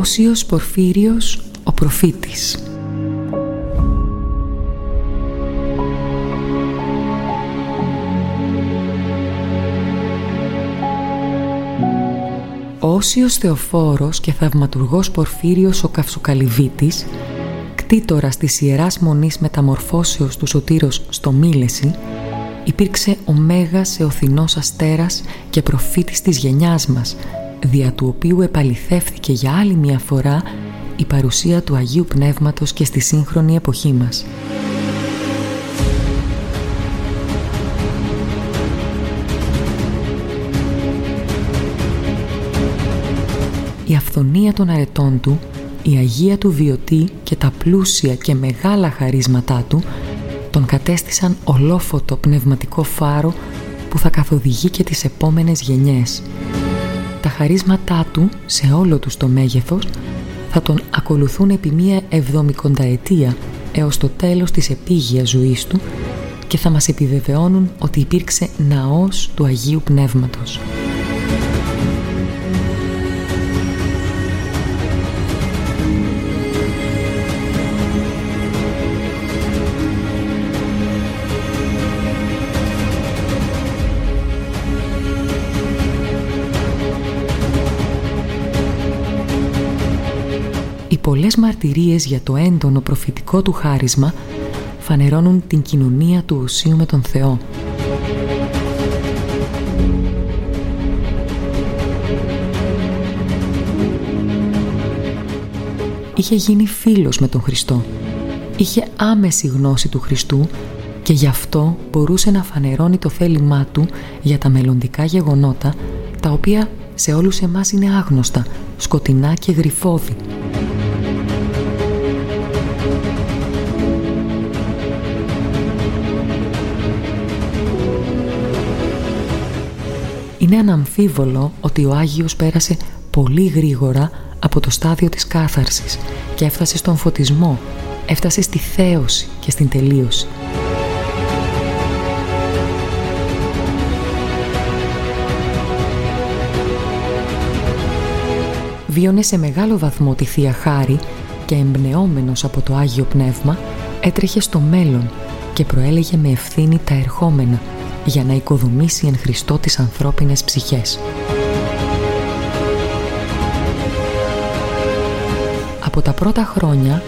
Όσιος Πορφύριος ο προφήτης. Όσιος Θεοφόρος και θαυματουργός Πορφύριος ο Καυσοκαλυβίτης κτήτορας της Ιεράς Μονής Μεταμορφώσεως του Σωτήρος στο Μίλεση υπήρξε ο Μέγας Εωθινός Αστέρας και προφήτης της γενιάς μας δια του οποίου επαληθεύθηκε για άλλη μια φορά η παρουσία του Αγίου Πνεύματος και στη σύγχρονη εποχή μας. Η αυθονία των αρετών του, η αγία του βιωτή και τα πλούσια και μεγάλα χαρίσματά του τον κατέστησαν ολόφωτο πνευματικό φάρο που θα καθοδηγεί και τις επόμενες γενιές τα χαρίσματά του σε όλο τους το μέγεθος θα τον ακολουθούν επί μία εβδομικονταετία έως το τέλος της επίγειας ζωής του και θα μας επιβεβαιώνουν ότι υπήρξε ναός του Αγίου Πνεύματος. Πολλές μαρτυρίες για το έντονο προφητικό του χάρισμα φανερώνουν την κοινωνία του Οσίου με τον Θεό. Είχε γίνει φίλος με τον Χριστό. Είχε άμεση γνώση του Χριστού και γι' αυτό μπορούσε να φανερώνει το θέλημά του για τα μελλοντικά γεγονότα τα οποία σε όλους εμάς είναι άγνωστα, σκοτεινά και γρυφώδη. Είναι αναμφίβολο ότι ο Άγιος πέρασε πολύ γρήγορα από το στάδιο της κάθαρσης και έφτασε στον φωτισμό, έφτασε στη θέωση και στην τελείωση. Βίωνε σε μεγάλο βαθμό τη Θεία Χάρη και εμπνεόμενος από το Άγιο Πνεύμα έτρεχε στο μέλλον και προέλεγε με ευθύνη τα ερχόμενα για να οικοδομήσει εν Χριστώ τις ανθρώπινες ψυχές. Από τα πρώτα χρόνια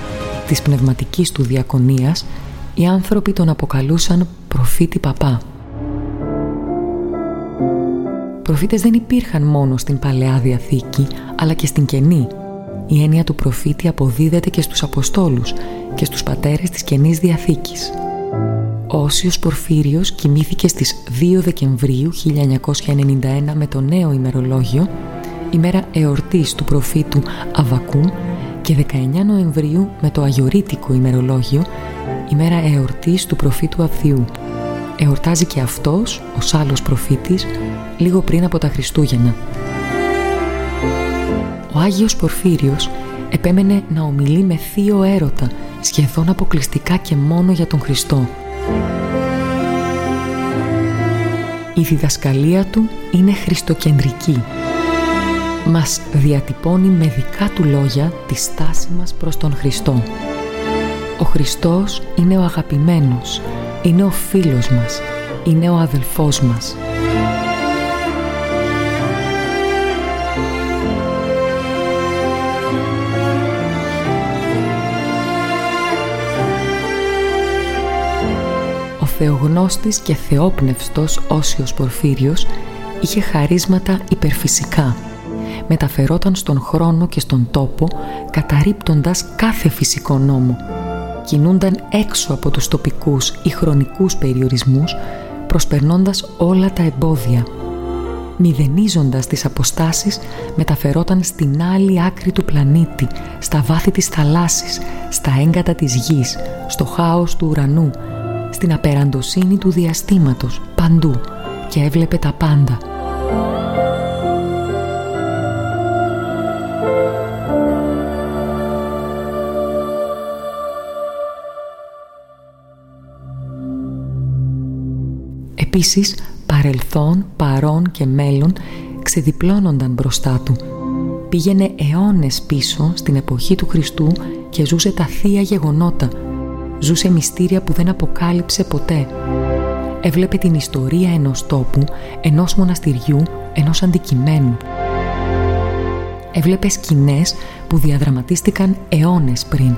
της πνευματικής του διακονίας οι άνθρωποι τον αποκαλούσαν προφήτη παπά. Προφήτες δεν υπήρχαν μόνο στην Παλαιά Διαθήκη αλλά και στην Καινή. Η έννοια του προφήτη αποδίδεται και στους Αποστόλους και στους πατέρες της Καινής Διαθήκης. Ο Όσιος Πορφύριος κοιμήθηκε στις 2 Δεκεμβρίου 1991 με το νέο ημερολόγιο, ημέρα εορτής του προφήτου Αβακού και 19 Νοεμβρίου με το αγιορείτικο ημερολόγιο, ημέρα εορτής του προφήτου Αυθιού. Εορτάζει και αυτός, ο άλλος προφήτης, λίγο πριν από τα Χριστούγεννα. Ο Άγιος Πορφύριος επέμενε να ομιλεί με θείο έρωτα, σχεδόν αποκλειστικά και μόνο για τον Χριστό – Η διδασκαλία του είναι χριστοκεντρική. Μας διατυπώνει με δικά του λόγια τη στάση μας προς τον Χριστό. Ο Χριστός είναι ο αγαπημένος, είναι ο φίλος μας, είναι ο αδελφός μας. Θεογνώστης και θεόπνευστος Όσιος Πορφύριος είχε χαρίσματα υπερφυσικά. Μεταφερόταν στον χρόνο και στον τόπο καταρρύπτοντας κάθε φυσικό νόμο. Κινούνταν έξω από τους τοπικούς ή χρονικούς περιορισμούς προσπερνώντας όλα τα εμπόδια. Μηδενίζοντας τις αποστάσεις μεταφερόταν στην άλλη άκρη του πλανήτη στα βάθη της θαλάσσης, στα έγκατα της γης, στο χάος του ουρανού, στην απεραντοσύνη του διαστήματος, παντού και έβλεπε τα πάντα. Επίσης, παρελθόν, παρόν και μέλλον ξεδιπλώνονταν μπροστά του. Πήγαινε αιώνες πίσω στην εποχή του Χριστού και ζούσε τα θεία γεγονότα. Ζούσε μυστήρια που δεν αποκάλυψε ποτέ. Έβλεπε την ιστορία ενός τόπου, ενός μοναστηριού, ενός αντικειμένου. Έβλεπε σκηνές που διαδραματίστηκαν αιώνες πριν.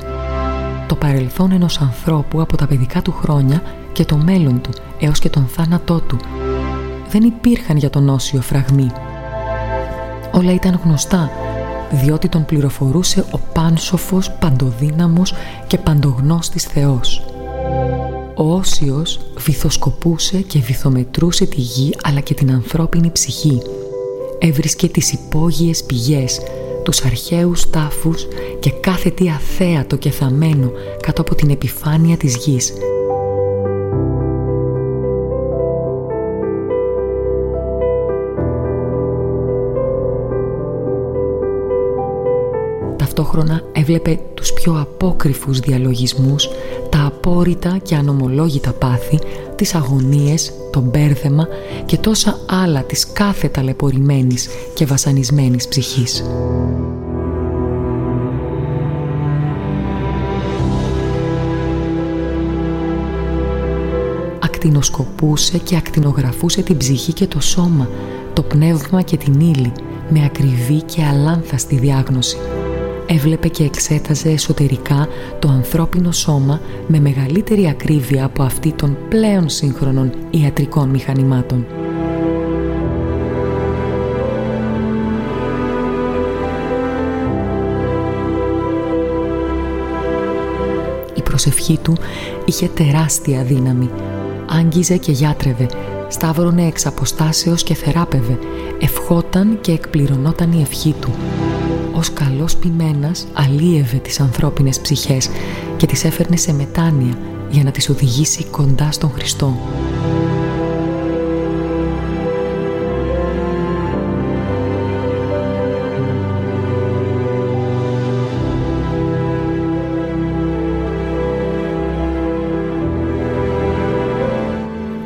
Το παρελθόν ενός ανθρώπου από τα παιδικά του χρόνια και το μέλλον του έως και τον θάνατό του. Δεν υπήρχαν για τον Όσιο φραγμοί. Όλα ήταν γνωστά, διότι τον πληροφορούσε ο πάνσοφος, παντοδύναμος και παντογνώστης Θεός. Ο Όσιος βυθοσκοπούσε και βυθομετρούσε τη γη αλλά και την ανθρώπινη ψυχή. Έβρισκε τις υπόγειες πηγές, τους αρχαίους τάφους και κάθε τι αθέατο και θαμένο κάτω από την επιφάνεια της γης ταυτόχρονα έβλεπε τους πιο απόκριφους διαλογισμούς, τα απόρριτα και ανομολόγητα πάθη, τις αγωνίες, το μπέρδεμα και τόσα άλλα της κάθε ταλαιπωρημένης και βασανισμένης ψυχής. Ακτινοσκοπούσε και ακτινογραφούσε την ψυχή και το σώμα, το πνεύμα και την ύλη, με ακριβή και αλάνθαστη διάγνωση έβλεπε και εξέταζε εσωτερικά το ανθρώπινο σώμα με μεγαλύτερη ακρίβεια από αυτή των πλέον σύγχρονων ιατρικών μηχανημάτων. Η προσευχή του είχε τεράστια δύναμη. Άγγιζε και γιάτρευε, σταύρωνε εξ αποστάσεως και θεράπευε, ευχόταν και εκπληρωνόταν η ευχή του ως καλός ποιμένας αλίευε τις ανθρώπινες ψυχές και τις έφερνε σε μετάνοια για να τις οδηγήσει κοντά στον Χριστό.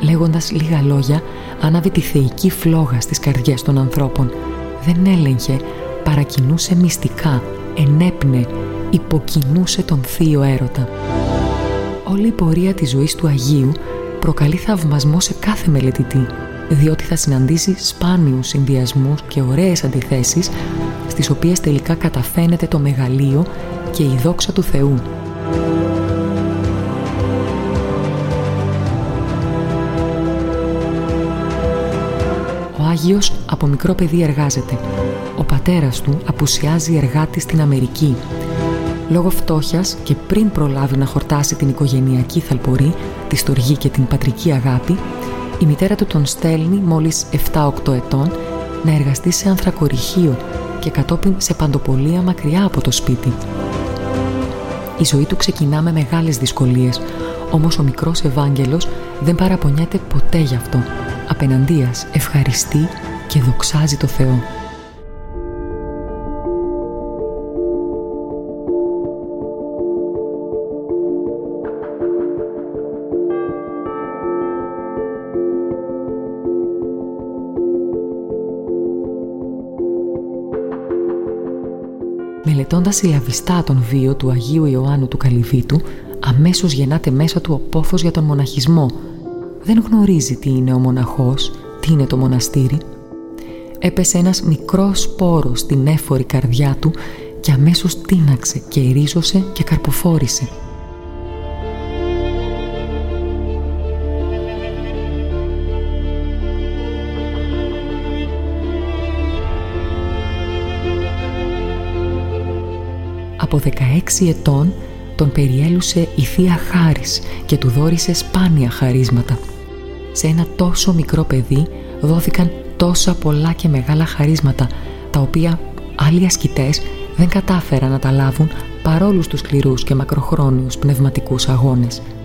Λέγοντας λίγα λόγια, άναβε τη θεϊκή φλόγα στις καρδιές των ανθρώπων. Δεν έλεγχε παρακινούσε μυστικά, ενέπνε, υποκινούσε τον θείο έρωτα. Όλη η πορεία της ζωής του Αγίου προκαλεί θαυμασμό σε κάθε μελετητή, διότι θα συναντήσει σπάνιους συνδυασμούς και ωραίες αντιθέσεις, στις οποίες τελικά καταφαίνεται το μεγαλείο και η δόξα του Θεού. Άγιος από μικρό παιδί εργάζεται ο πατέρας του απουσιάζει εργάτη στην Αμερική. Λόγω φτώχειας και πριν προλάβει να χορτάσει την οικογενειακή θαλπορή, τη στοργή και την πατρική αγάπη, η μητέρα του τον στέλνει μόλις 7-8 ετών να εργαστεί σε ανθρακοριχείο και κατόπιν σε παντοπολία μακριά από το σπίτι. Η ζωή του ξεκινά με μεγάλες δυσκολίες, όμως ο μικρός Ευάγγελος δεν παραπονιέται ποτέ γι' αυτό. Απέναντίας ευχαριστεί και δοξάζει το Θεό. Μελετώντας συλλαβιστά τον βίο του Αγίου Ιωάννου του Καλυβίτου, αμέσως γεννάται μέσα του ο πόφος για τον μοναχισμό. Δεν γνωρίζει τι είναι ο μοναχός, τι είναι το μοναστήρι. Έπεσε ένας μικρός σπόρος στην έφορη καρδιά του και αμέσως τίναξε και ρίζωσε και καρποφόρησε. από 16 ετών τον περιέλουσε η Θεία Χάρις και του δόρισε σπάνια χαρίσματα. Σε ένα τόσο μικρό παιδί δόθηκαν τόσα πολλά και μεγάλα χαρίσματα, τα οποία άλλοι ασκητές δεν κατάφεραν να τα λάβουν παρόλους τους σκληρούς και μακροχρόνιους πνευματικούς αγώνες –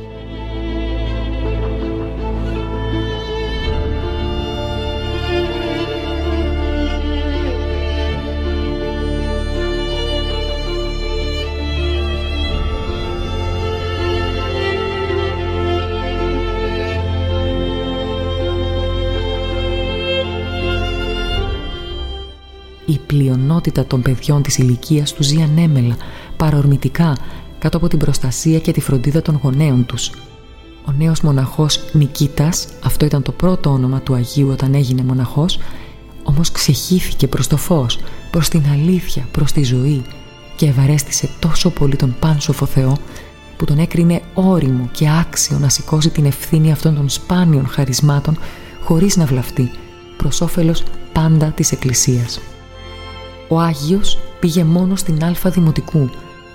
Η πλειονότητα των παιδιών της ηλικίας τους ζει ανέμελα, παρορμητικά, κάτω από την προστασία και τη φροντίδα των γονέων τους. Ο νέος μοναχός Νικήτας, αυτό ήταν το πρώτο όνομα του Αγίου όταν έγινε μοναχός, όμως ξεχύθηκε προς το φως, προς την αλήθεια, προς τη ζωή και ευαρέστησε τόσο πολύ τον πάνσοφο Θεό που τον έκρινε όριμο και άξιο να σηκώσει την ευθύνη αυτών των σπάνιων χαρισμάτων χωρίς να βλαφτεί, προς όφελος πάντα της Εκκλησίας. Ο Άγιος πήγε μόνο στην Αλφα Δημοτικού,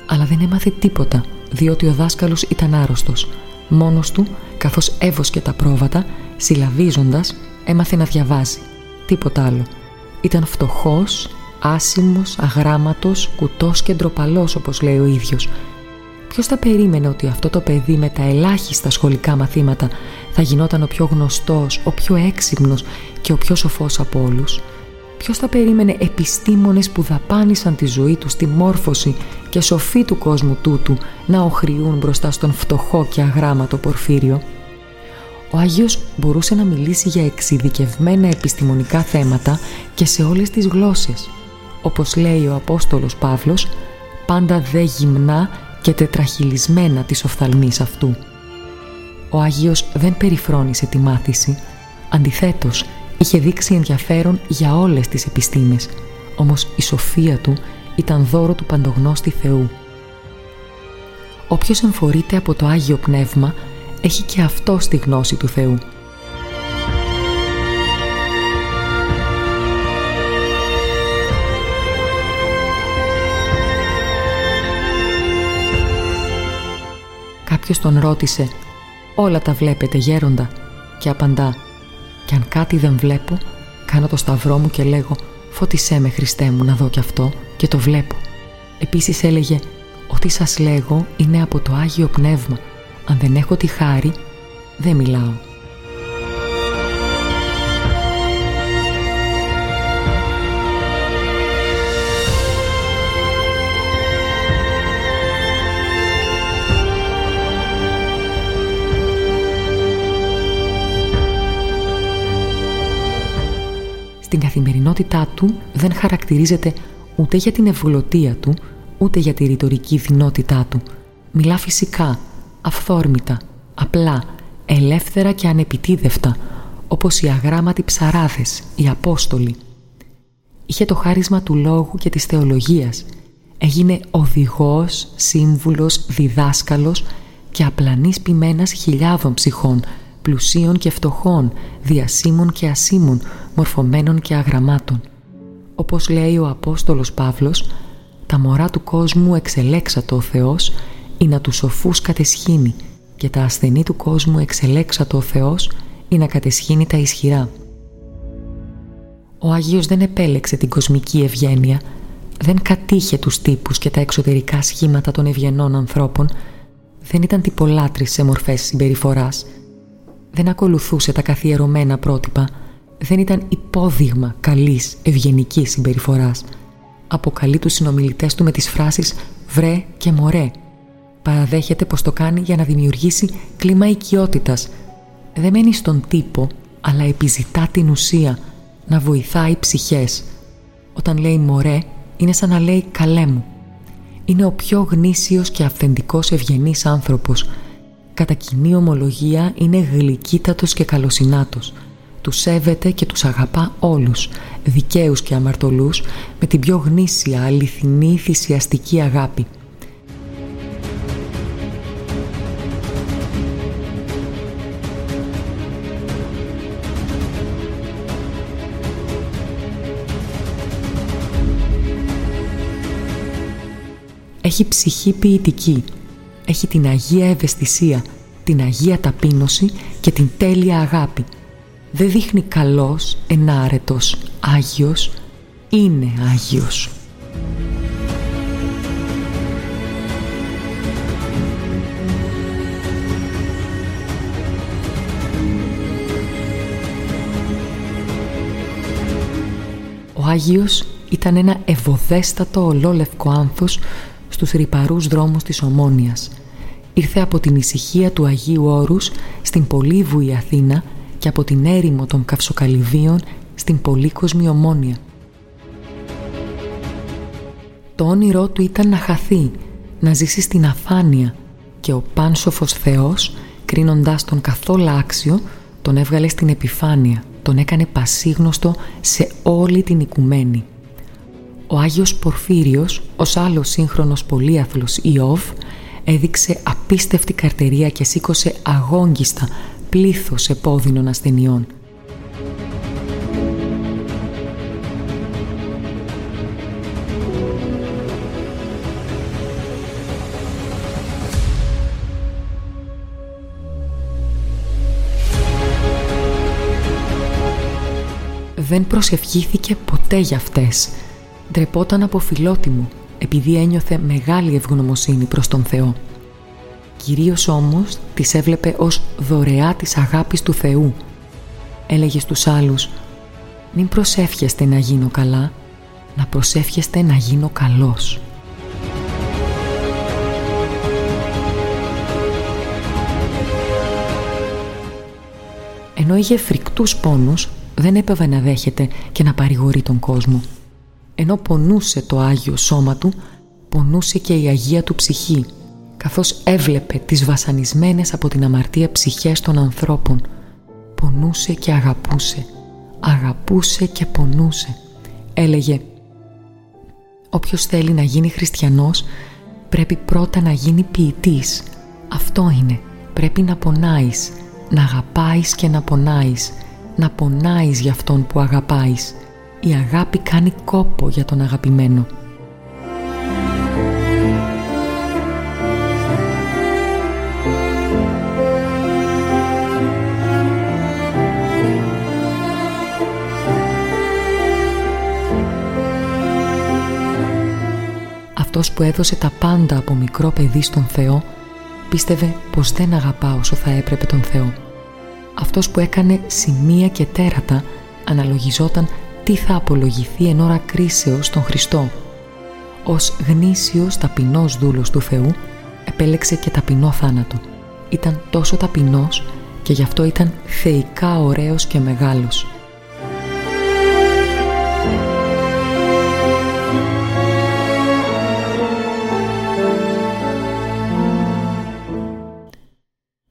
αλλά δεν έμαθε τίποτα, διότι ο δάσκαλος ήταν άρρωστος. Μόνος του, καθώς έβοσκε τα πρόβατα, συλλαβίζοντας, έμαθε να διαβάζει. Τίποτα άλλο. Ήταν φτωχός, άσημος, αγράμματος, κουτός και ντροπαλός όπως λέει ο ίδιος. Ποιος θα περίμενε ότι αυτό το παιδί με τα ελάχιστα σχολικά μαθήματα θα γινόταν ο πιο γνωστός, ο πιο έξυπνος και ο πιο σοφός από όλους; Ποιος θα περίμενε επιστήμονες που δαπάνησαν τη ζωή τους στη μόρφωση και σοφή του κόσμου τούτου να οχριούν μπροστά στον φτωχό και αγράμματο Πορφύριο; Ο Άγιος μπορούσε να μιλήσει για εξειδικευμένα επιστημονικά θέματα και σε όλες τις γλώσσες. Όπως λέει ο Απόστολος Παύλος, πάντα δε γυμνά και τετραχυλισμένα της οφθαλμής αυτού. Ο Άγιος δεν περιφρόνησε τη μάθηση, αντιθέτως Είχε δείξει ενδιαφέρον για όλες τις επιστήμες, όμως η σοφία του ήταν δώρο του παντογνώστη Θεού. Όποιος εμφορείται από το Άγιο Πνεύμα έχει και αυτό στη γνώση του Θεού. Κάποιος τον ρώτησε «Όλα τα βλέπετε γέροντα» και απαντά και αν κάτι δεν βλέπω, κάνω το σταυρό μου και λέγω «Φώτισέ με Χριστέ μου να δω κι αυτό» και το βλέπω. Επίσης έλεγε «Ό,τι σας λέγω είναι από το Άγιο Πνεύμα. Αν δεν έχω τη χάρη, δεν μιλάω». Στην καθημερινότητά του δεν χαρακτηρίζεται ούτε για την ευγλωτία του, ούτε για τη ρητορική δυνότητά του. Μιλά φυσικά, αυθόρμητα, απλά, ελεύθερα και ανεπιτίδευτα, όπως οι αγράμματοι ψαράδες, οι Απόστολοι. Είχε το χάρισμα του λόγου και της θεολογίας. Έγινε οδηγός, σύμβουλος, διδάσκαλος και απλανής ποιμένας χιλιάδων ψυχών πλουσίων και φτωχών, διασύμων και ασύμων, μορφωμένων και αγραμμάτων. Όπως λέει ο Απόστολος Παύλος, τα μωρά του κόσμου εξελέξατο ο Θεός ή να τους σοφούς κατεσχύνει και τα ασθενή του κόσμου εξελέξατο ο Θεός ή να κατεσχύνει τα ισχυρά. Ο Άγιος δεν επέλεξε την κοσμική ευγένεια, δεν κατήχε τους τύπους και τα εξωτερικά σχήματα των ευγενών ανθρώπων, δεν ήταν τυπολάτρης σε μορφές συμπεριφοράς, δεν ακολουθούσε τα καθιερωμένα πρότυπα, δεν ήταν υπόδειγμα καλής, ευγενικής συμπεριφοράς. Αποκαλεί τους συνομιλητές του με τις φράσεις «βρε» και «μωρέ». Παραδέχεται πως το κάνει για να δημιουργήσει κλίμα οικειότητας. Δεν μένει στον τύπο, αλλά επιζητά την ουσία, να βοηθάει ψυχές. Όταν λέει «μωρέ», είναι σαν να λέει «καλέ μου». Είναι ο πιο γνήσιος και αυθεντικός ευγενής άνθρωπος, κατά κοινή ομολογία είναι γλυκύτατος και καλοσυνάτος. Του σέβεται και τους αγαπά όλους, δικαίους και αμαρτωλούς, με την πιο γνήσια, αληθινή, θυσιαστική αγάπη. Έχει ψυχή ποιητική, έχει την Αγία Ευαισθησία, την Αγία Ταπείνωση και την τέλεια αγάπη. Δεν δείχνει καλός, ενάρετος, άγιος, είναι άγιος. Ο Άγιος ήταν ένα ευωδέστατο ολόλευκο άνθος στους ρυπαρούς δρόμους της Ομόνιας. Ήρθε από την ησυχία του Αγίου Όρους στην πολύβουη Αθήνα και από την έρημο των Καυσοκαλυβίων στην πολύκοσμη Ομόνια. Το όνειρό του ήταν να χαθεί, να ζήσει στην αφάνεια και ο πάνσοφος Θεός, κρίνοντάς τον καθόλου άξιο, τον έβγαλε στην επιφάνεια, τον έκανε πασίγνωστο σε όλη την οικουμένη. Ο Άγιος Πορφύριος, ως άλλος σύγχρονος πολύαθλος Ιώβ, έδειξε απίστευτη καρτερία και σήκωσε αγόγγιστα πλήθος επώδυνων ασθενειών – δεν προσευχήθηκε ποτέ για αυτές. Ντρεπόταν από φιλότιμο, επειδή ένιωθε μεγάλη ευγνωμοσύνη προς τον Θεό. Κυρίως όμως τις έβλεπε ως δωρεά της αγάπης του Θεού. Έλεγε στους άλλους «Μην προσεύχεστε να γίνω καλά, να προσεύχεστε να γίνω καλός». Ενώ είχε φρικτούς πόνους, δεν έπεβε να δέχεται και να παρηγορεί τον κόσμο. Ενώ πονούσε το Άγιο σώμα του, πονούσε και η Αγία του ψυχή, καθώς έβλεπε τις βασανισμένες από την αμαρτία ψυχές των ανθρώπων. Πονούσε και αγαπούσε, αγαπούσε και πονούσε. Έλεγε «Όποιος θέλει να γίνει χριστιανός, πρέπει πρώτα να γίνει ποιητής. Αυτό είναι, πρέπει να πονάεις, να αγαπάεις και να πονάεις, να πονάεις για αυτόν που αγαπάεις. Η αγάπη κάνει κόπο για τον αγαπημένο. Αυτός που έδωσε τα πάντα από μικρό παιδί στον Θεό πίστευε πως δεν αγαπά όσο θα έπρεπε τον Θεό αυτός που έκανε σημεία και τέρατα αναλογιζόταν τι θα απολογηθεί εν ώρα κρίσεως στον Χριστό. Ως γνήσιος ταπεινός δούλος του Θεού επέλεξε και ταπεινό θάνατο. Ήταν τόσο ταπεινός και γι' αυτό ήταν θεϊκά ωραίος και μεγάλος.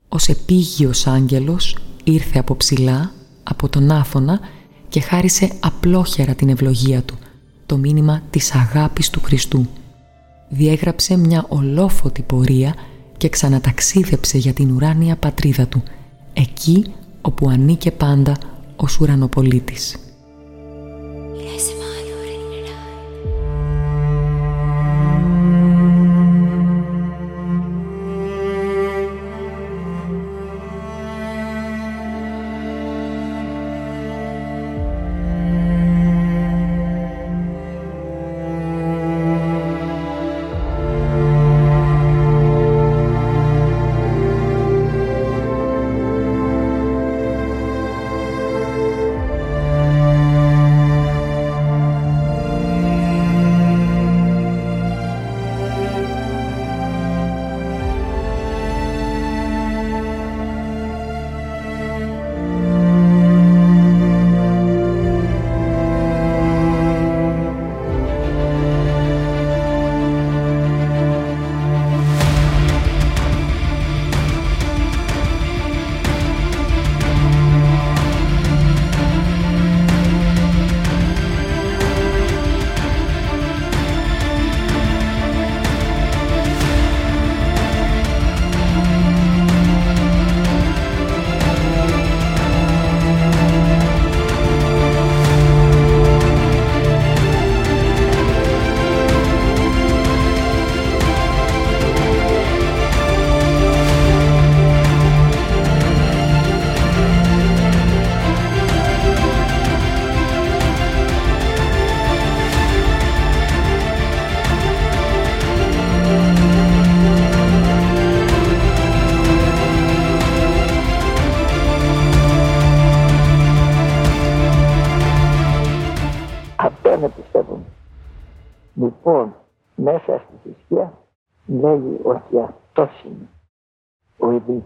Ως επίγειος άγγελος ήρθε από ψηλά, από τον άφωνα και χάρισε απλόχερα την ευλογία του, το μήνυμα της αγάπης του Χριστού. Διέγραψε μια ολόφωτη πορεία και ξαναταξίδεψε για την ουράνια πατρίδα του, εκεί όπου ανήκε πάντα ως ουρανοπολίτης.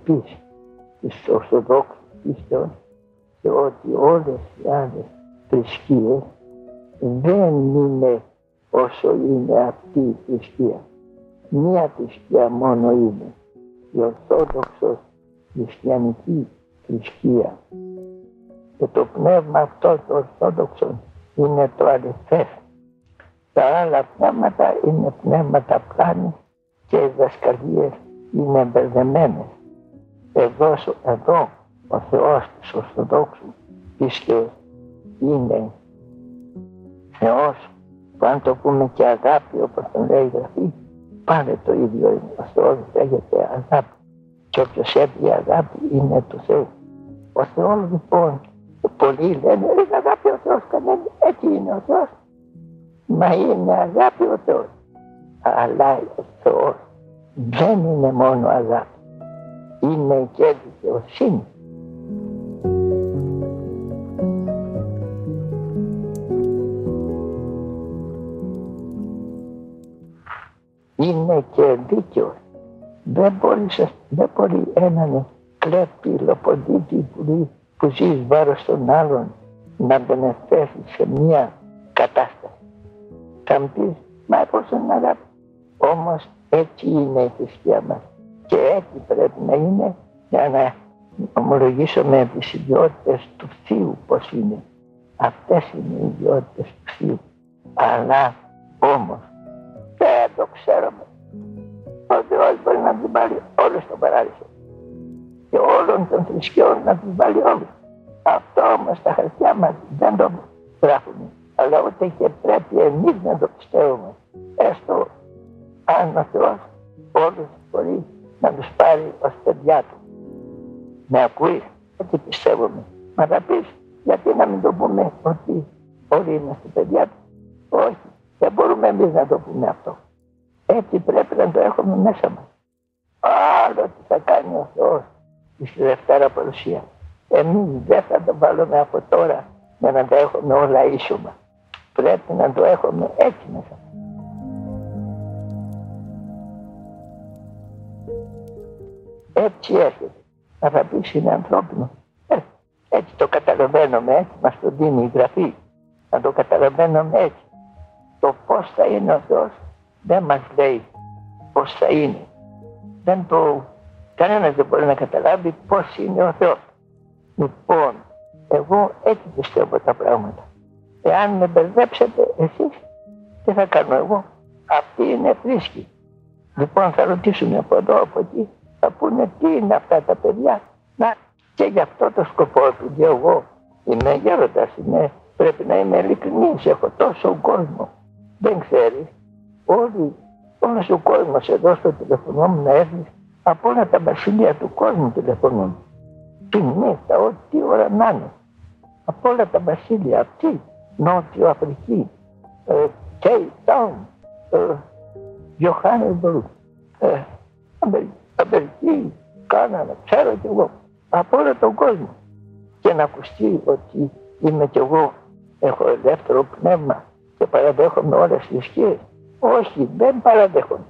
Ο ιδρυτής της Ορθοδόξου πίστεως και ότι όλες οι άλλες θρησκείες δεν είναι όσο είναι αυτή η θρησκεία. Μία θρησκεία μόνο είναι η Ορθόδοξος χριστιανική θρησκεία. Και το πνεύμα αυτό το Ορθόδοξο είναι το αληθές. Τα άλλα πνεύματα είναι πνεύματα πλάνης και οι δασκαλίες είναι μπερδεμένες. Εδώ, εδώ ο Θεός της Ορθοδόξου πίστεως είναι Θεός που αν το πούμε και αγάπη όπως τον λέει η Γραφή πάνε το ίδιο είναι. Ο Θεός λέγεται αγάπη και όποιος έχει αγάπη είναι του Θεού. Ο Θεός λοιπόν πολλοί λένε είναι αγάπη ο Θεός κανένα έτσι είναι ο Θεός. Μα είναι αγάπη ο Θεός. Αλλά ο Θεός δεν είναι μόνο αγάπη. Είναι και δικαιοσύνη. είναι και δίκαιο. Δεν μπορεί, δεν μπορεί έναν κλέπτη, λοποντήτη που, που ζεις εις βάρος των άλλων να τον εφέσει σε μια κατάσταση. Θα μου πεις, μα πώς είναι αγάπη. Όμως έτσι είναι η θρησκεία μας. Και έτσι πρέπει να είναι για να ομολογήσουμε τις ιδιότητες του Θείου πώς είναι. Αυτές είναι οι ιδιότητες του Θείου. Αλλά όμως δεν το ξέρουμε. Ο Θεός μπορεί να τους βάλει όλους στον παράδεισο. Και όλων των θρησκειών να τους βάλει όλους. Αυτό όμως στα χαρτιά μας δεν το γράφουμε. Αλλά ούτε και πρέπει εμείς να το πιστεύουμε. Έστω αν ο Θεός όλους μπορεί να τους πάρει ως παιδιά του. Με ακούεις, έτσι πιστεύουμε. Μα θα πεις, γιατί να μην το πούμε ότι όλοι είμαστε παιδιά του; Όχι, δεν μπορούμε εμείς να το πούμε αυτό. Έτσι πρέπει να το έχουμε μέσα μας. Άλλο τι θα κάνει ο Θεός στη Δευτέρα Παρουσία. Εμείς δεν θα το βάλουμε από τώρα για να τα έχουμε όλα ίσωμα. Πρέπει να το έχουμε έτσι μέσα. Έτσι έρχεται. Να θα πεις είναι ανθρώπινο. Ε, έτσι το καταλαβαίνουμε, έτσι μας το δίνει η Γραφή. Να το καταλαβαίνουμε έτσι το πώς θα είναι ο Θεός δεν μας λέει πώς θα είναι. Δεν το, κανένας δεν μπορεί να καταλάβει πώς είναι ο Θεός. Λοιπόν, εγώ έτσι πιστεύω τα πράγματα. Εάν με μπερδέψετε εσείς, τι θα κάνω εγώ; Αυτή είναι φρίσκη. Λοιπόν θα ρωτήσουν από εδώ, από εκεί, θα πούνε τι είναι αυτά τα παιδιά; Να, και γι' αυτό το σκοπό, επειδή εγώ είμαι γέροντας, είμαι, πρέπει να είμαι ειλικρινής, έχω τόσο κόσμο δεν ξέρεις, όλοι, όλος ο κόσμος εδώ στο τηλεφωνό μου να έρθει από όλα τα βασιλεία του κόσμου τηλεφωνούν. Τη νύχτα, ό,τι ώρα να είναι. Από όλα τα βασίλεια, αυτή, Νότιο Αφρική, ε, Τάουν, ε, Johannesburg, ε, Αμερική, Κάνανα, ξέρω κι εγώ, από όλο τον κόσμο. Και να ακουστεί ότι είμαι κι εγώ, έχω ελεύθερο πνεύμα, και παραδέχομαι όλες τις θρησκείες. Όχι, δεν παραδέχομαι.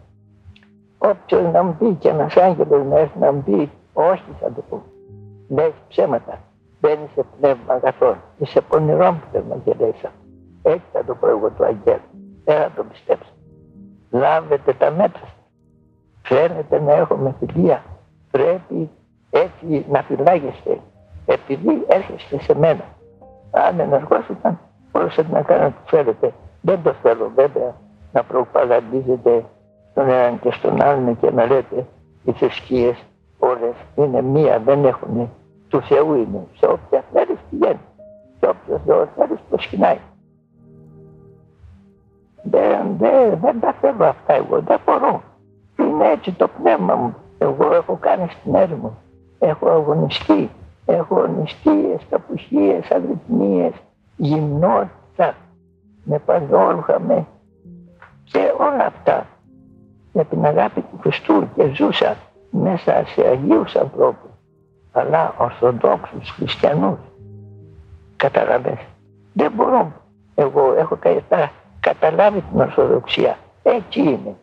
Όποιος να μου πει και ένας άγγελος να έρθει να μου πει, όχι θα το πω. Λες ψέματα. Δεν είσαι πνεύμα αγαθών. Είσαι πονηρό πνεύμα και λες Έτσι θα το πω εγώ του αγγέλου. Δεν θα το πιστέψω. Λάβετε τα μέτρα. Φαίνεται να έχουμε φιλία. Πρέπει έτσι να φυλάγεστε. Επειδή έρχεστε σε μένα. Αν ενεργόσασταν, μπορούσατε να κάνετε ό,τι θέλετε. Δεν το θέλω βέβαια να προπαγανδίζετε στον έναν και στον άλλον και να λέτε οι θρησκείες όλες είναι μία, δεν έχουν του Θεού είναι. Σε όποια θέλεις πηγαίνει. Σε όποιος Θεό θέλει προσκυνάει. Δεν, δεν, δεν τα θέλω αυτά εγώ, δεν μπορώ. Είναι έτσι το πνεύμα μου. Εγώ έχω κάνει στην έρημο. Έχω αγωνιστεί. Έχω αγωνιστίες, καπουσίες, αγρυπνίες, γυμνότητα, με παντόρουχα, με και όλα αυτά για την αγάπη του Χριστού και ζούσα μέσα σε Αγίους ανθρώπους αλλά Ορθοδόξους Χριστιανούς καταλαβαίνεις δεν μπορώ εγώ έχω καταλάβει την Ορθοδοξία Έτσι είναι.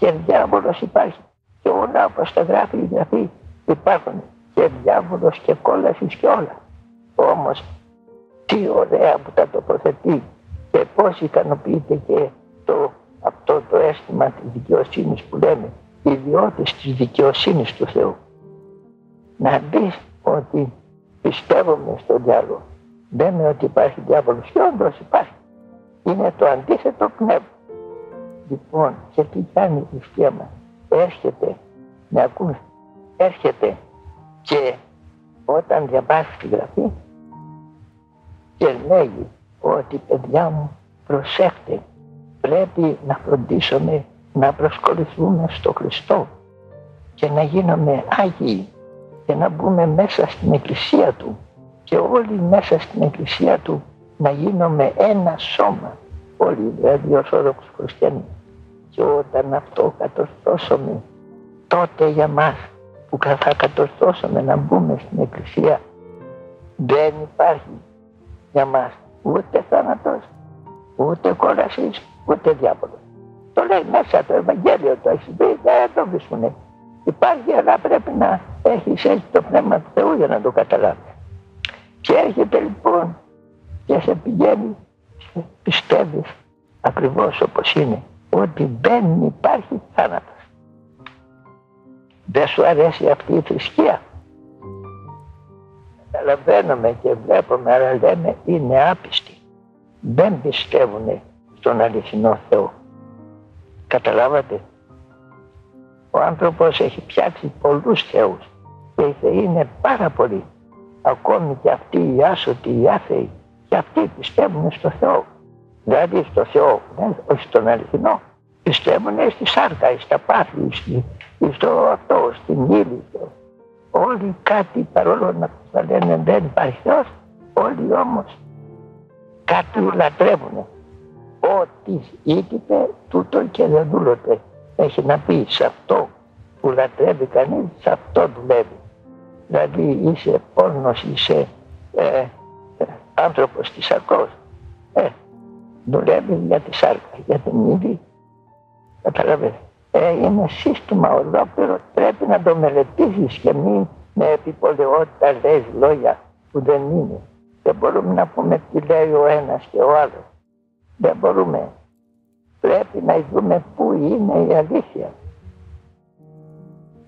Και διάβολος υπάρχει. Και όλα όπως τα γράφει η γραφή υπάρχουν. Και διάβολος και κόλασης και όλα. Όμως τι ωραία που τα τοποθετεί και πώς ικανοποιείται και το, αυτό το αίσθημα της δικαιοσύνης που λέμε ιδιώτης της δικαιοσύνης του Θεού. Να δεις ότι πιστεύουμε στον διάλογο. Λέμε ότι υπάρχει διάβολος και όντως υπάρχει. Είναι το αντίθετο πνεύμα. Λοιπόν, και τι κάνει η θρησκεία μας. Έρχεται, με ακούς, έρχεται και όταν διαβάσει τη γραφή και λέγει ότι παιδιά μου προσέχτε πρέπει να φροντίσουμε να προσκοληθούμε στο Χριστό και να γίνουμε Άγιοι και να μπούμε μέσα στην Εκκλησία Του και όλοι μέσα στην Εκκλησία Του να γίνουμε ένα σώμα όλοι δηλαδή Ορθόδοξοι Χριστιανοί και όταν αυτό κατορθώσουμε τότε για μας που θα κατορθώσουμε να μπούμε στην Εκκλησία δεν υπάρχει για μας ούτε θάνατος ούτε κόλασης ούτε διάβολος. Το λέει μέσα το Ευαγγέλιο το έχεις πει δεν το βρίσκουνε. Υπάρχει αλλά πρέπει να έχεις έτσι το Πνεύμα του Θεού για να το καταλάβεις. Και έρχεται λοιπόν και σε πηγαίνει πιστεύεις ακριβώς όπως είναι ότι δεν υπάρχει θάνατος. Δεν σου αρέσει αυτή η θρησκεία. Καταλαβαίνουμε και βλέπουμε αλλά λέμε είναι άπιστοι. Δεν πιστεύουν στον αληθινό Θεό. Καταλάβατε; Ο άνθρωπος έχει πιάξει πολλούς θεούς και οι θεοί είναι πάρα πολλοί. Ακόμη και αυτοί οι άσωτοι, οι άθεοι και αυτοί πιστεύουν στο Θεό. Δηλαδή στο Θεό, ναι, όχι στον αληθινό. Πιστεύουν στη σάρκα, στα πάθη, στο αυτό, στην ύλη. Όλοι κάτι παρόλο να θα λένε δεν υπάρχει Θεός, όλοι όμως κάτι λατρεύουν. Ό,τι ήτυπε τούτο και δεν δούλωται. Έχει να πει σε αυτό που λατρεύει κανείς, σε αυτό δουλεύει. Δηλαδή είσαι πόρνος, είσαι ε, ε, άνθρωπος της αρκός. Ε, δουλεύει για τη σάρκα, για την ίδια. Καταλαβαίνετε. Ε, είναι σύστημα ολόκληρο, πρέπει να το μελετήσεις και μην με επιπολαιότητα λες λόγια που δεν είναι. Δεν μπορούμε να πούμε τι λέει ο ένας και ο άλλος. Δεν μπορούμε. Πρέπει να δούμε πού είναι η αλήθεια.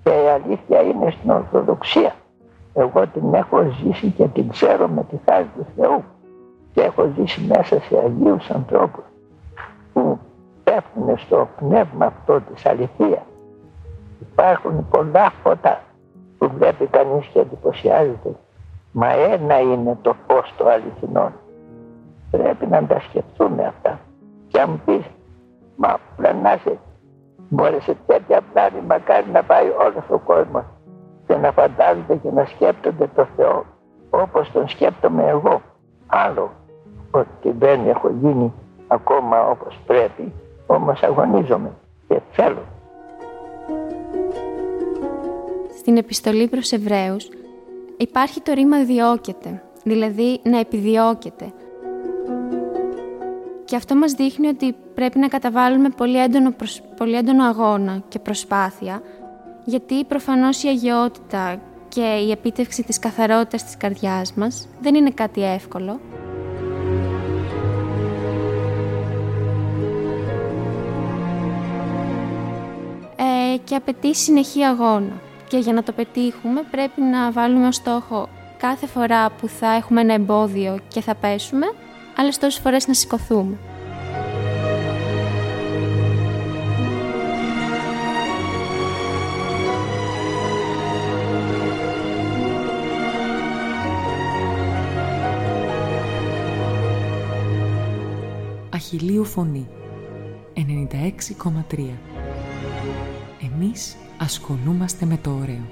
Και η αλήθεια είναι στην Ορθοδοξία. Εγώ την έχω ζήσει και την ξέρω με τη χάρη του Θεού. Και έχω ζήσει μέσα σε Αγίους ανθρώπους που πέφτουν στο πνεύμα αυτό της αληθείας. Υπάρχουν πολλά φώτα που βλέπει κανείς και εντυπωσιάζεται. Μα ένα είναι το φως το αληθινό. Πρέπει να τα σκεφτούμε αυτά. Και αν πεις, μα πλανάσαι, μπόρεσε τέτοια πλάνη μακάρι να πάει όλος ο κόσμος και να φαντάζονται και να σκέπτονται το Θεό όπως τον σκέπτομαι εγώ. Άλλο ότι δεν έχω γίνει ακόμα όπως πρέπει, όμως αγωνίζομαι και θέλω. Στην επιστολή προς Εβραίους υπάρχει το ρήμα διώκεται, δηλαδή να επιδιώκεται. Και αυτό μας δείχνει ότι πρέπει να καταβάλουμε πολύ έντονο, πολύ έντονο αγώνα και προσπάθεια, γιατί προφανώς η αγιότητα και η επίτευξη της καθαρότητας της καρδιάς μας δεν είναι κάτι εύκολο και απαιτεί συνεχή αγώνα. Και για να το πετύχουμε πρέπει να βάλουμε ως στόχο κάθε φορά που θα έχουμε ένα εμπόδιο και θα πέσουμε, άλλες τόσες φορές να σηκωθούμε. Αχιλίου Φωνή 96,3 εμείς ασχολούμαστε με το ωραίο.